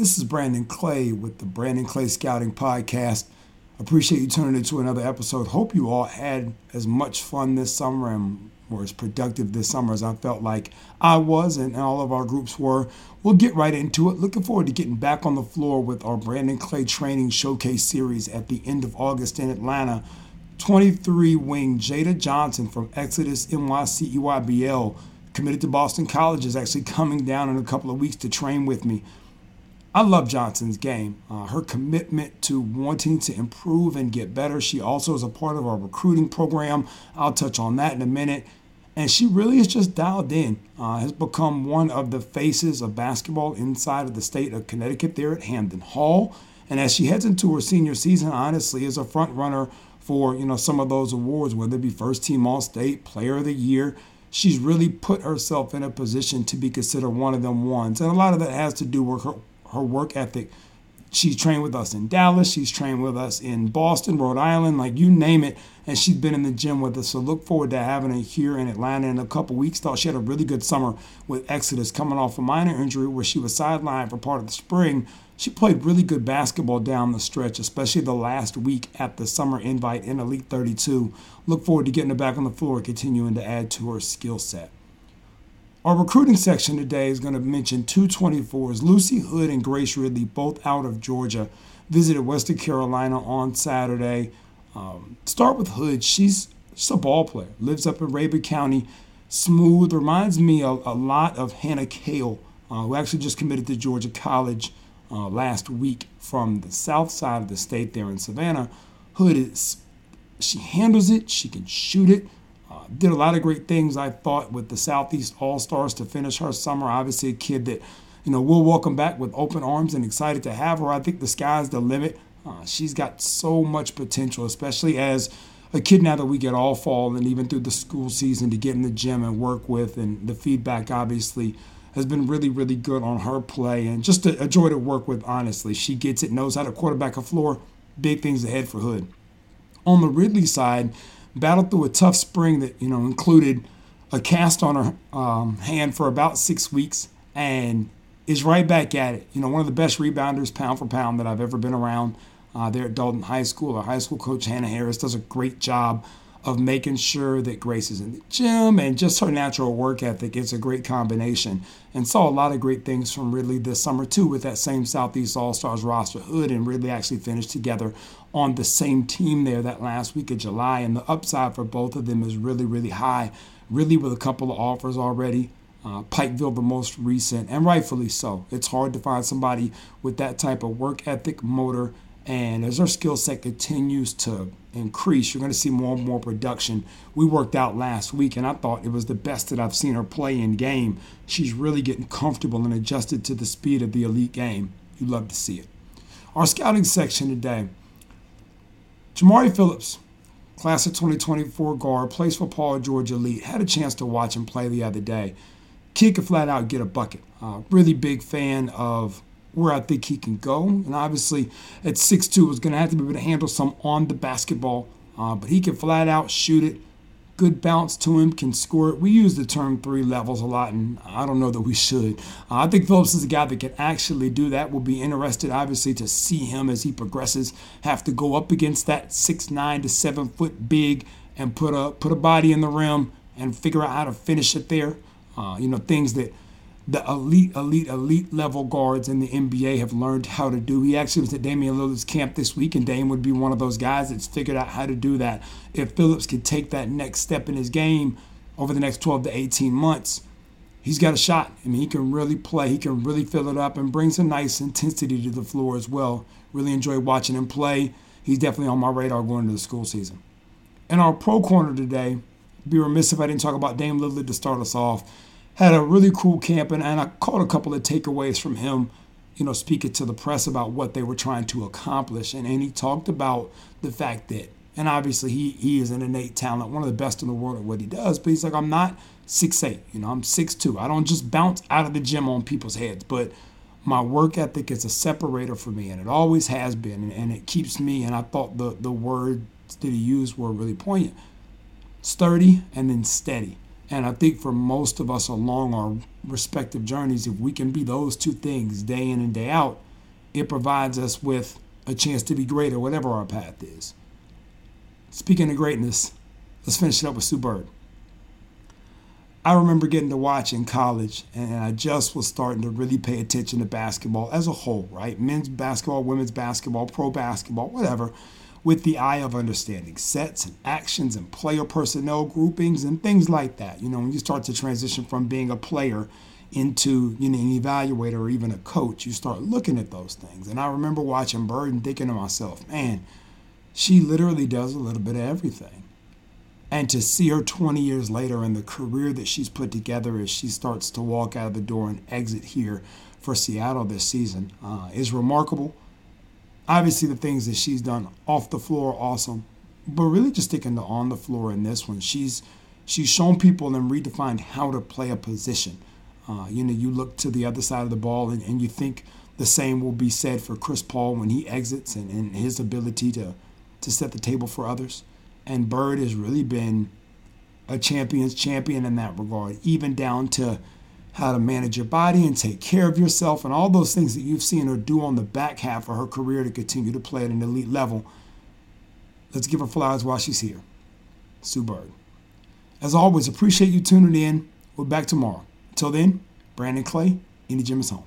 This is Brandon Clay with the Brandon Clay Scouting Podcast. Appreciate you tuning into another episode. Hope you all had as much fun this summer and were as productive this summer as I felt like I was and all of our groups were. We'll get right into it. Looking forward to getting back on the floor with our Brandon Clay Training Showcase Series at the end of August in Atlanta. 23 wing Jada Johnson from Exodus NYC Nike EYBL, committed to Boston College, is actually coming down in a couple of weeks to train with me. I love Johnson's game. Uh, her commitment to wanting to improve and get better. She also is a part of our recruiting program. I'll touch on that in a minute. And she really is just dialed in, uh, has become one of the faces of basketball inside of the state of Connecticut there at Hamden Hall. And as she heads into her senior season, honestly, is a front runner for you know some of those awards, whether it be first team All State, Player of the Year. She's really put herself in a position to be considered one of them ones, and a lot of that has to do with her her work ethic. She's trained with us in Dallas. She's trained with us in Boston, Rhode Island, like you name it. And she's been in the gym with us. So look forward to having her here in Atlanta in a couple weeks. Thought she had a really good summer with Exodus coming off a minor injury where she was sidelined for part of the spring. She played really good basketball down the stretch, especially the last week at the summer invite in Elite 32. Look forward to getting her back on the floor continuing to add to her skill set. Our recruiting section today is going to mention 224s. Lucy Hood and Grace Ridley, both out of Georgia, visited Western Carolina on Saturday. Um, start with Hood. She's, she's a ball player, lives up in Rabun County. Smooth, reminds me a, a lot of Hannah Kale, uh, who actually just committed to Georgia College uh, last week from the south side of the state there in Savannah. Hood is, she handles it, she can shoot it did a lot of great things, I thought, with the Southeast All Stars to finish her summer. Obviously, a kid that, you know, we'll welcome back with open arms and excited to have her. I think the sky's the limit. Uh, she's got so much potential, especially as a kid now that we get all fall and even through the school season to get in the gym and work with. And the feedback, obviously, has been really, really good on her play and just a, a joy to work with, honestly. She gets it, knows how to quarterback a floor. Big things ahead for Hood. On the Ridley side, battled through a tough spring that you know included a cast on her um, hand for about six weeks and is right back at it. You know, one of the best rebounders pound for pound that I've ever been around. Uh, there at Dalton High School, our high school coach Hannah Harris does a great job of making sure that Grace is in the gym and just her natural work ethic. It's a great combination. And saw a lot of great things from Ridley this summer too with that same Southeast All Stars roster. Hood and Ridley actually finished together on the same team there that last week of July. And the upside for both of them is really, really high. Really with a couple of offers already. Uh, Pikeville, the most recent, and rightfully so. It's hard to find somebody with that type of work ethic, motor, and as her skill set continues to increase, you're going to see more and more production. We worked out last week, and I thought it was the best that I've seen her play in game. She's really getting comfortable and adjusted to the speed of the elite game. You love to see it. Our scouting section today Jamari Phillips, class of 2024 guard, plays for Paul George Elite. Had a chance to watch him play the other day. Kid could flat out get a bucket. Uh, really big fan of where I think he can go. And obviously, at 6'2, is going to have to be able to handle some on the basketball. Uh, but he can flat out shoot it. Good bounce to him, can score it. We use the term three levels a lot, and I don't know that we should. Uh, I think Phillips is a guy that can actually do that. We'll be interested, obviously, to see him as he progresses. Have to go up against that six nine to seven foot big and put a put a body in the rim and figure out how to finish it there. Uh, you know, things that the elite, elite, elite level guards in the NBA have learned how to do. He actually was at Damian Lillard's camp this week, and Dame would be one of those guys that's figured out how to do that. If Phillips could take that next step in his game over the next 12 to 18 months, he's got a shot. I mean, he can really play. He can really fill it up and bring some nice intensity to the floor as well. Really enjoy watching him play. He's definitely on my radar going into the school season. In our pro corner today, be remiss if I didn't talk about Dame Lillard to start us off had a really cool camp, and, and I caught a couple of takeaways from him, you know, speaking to the press about what they were trying to accomplish. And, and he talked about the fact that, and obviously he, he is an innate talent, one of the best in the world at what he does, but he's like, I'm not six eight, you know, I'm six two. I don't just bounce out of the gym on people's heads, but my work ethic is a separator for me, and it always has been, and, and it keeps me, and I thought the, the words that he used were really poignant sturdy and then steady. And I think for most of us along our respective journeys, if we can be those two things day in and day out, it provides us with a chance to be greater, whatever our path is. Speaking of greatness, let's finish it up with Sue Bird. I remember getting to watch in college, and I just was starting to really pay attention to basketball as a whole, right? Men's basketball, women's basketball, pro basketball, whatever, with the eye of understanding sets and actions and player personnel groupings and things like that. You know, when you start to transition from being a player into you know an evaluator or even a coach, you start looking at those things. And I remember watching Bird and thinking to myself, man, she literally does a little bit of everything. And to see her 20 years later and the career that she's put together as she starts to walk out of the door and exit here for Seattle this season uh, is remarkable. Obviously, the things that she's done off the floor are awesome, but really just sticking to on the floor in this one, she's she's shown people and redefined how to play a position. Uh, you know, you look to the other side of the ball and, and you think the same will be said for Chris Paul when he exits and, and his ability to to set the table for others. And Bird has really been a champion's champion in that regard, even down to how to manage your body and take care of yourself and all those things that you've seen her do on the back half of her career to continue to play at an elite level. Let's give her flowers while she's here. Sue Bird. As always, appreciate you tuning in. We're back tomorrow. Until then, Brandon Clay, Any Gym is home.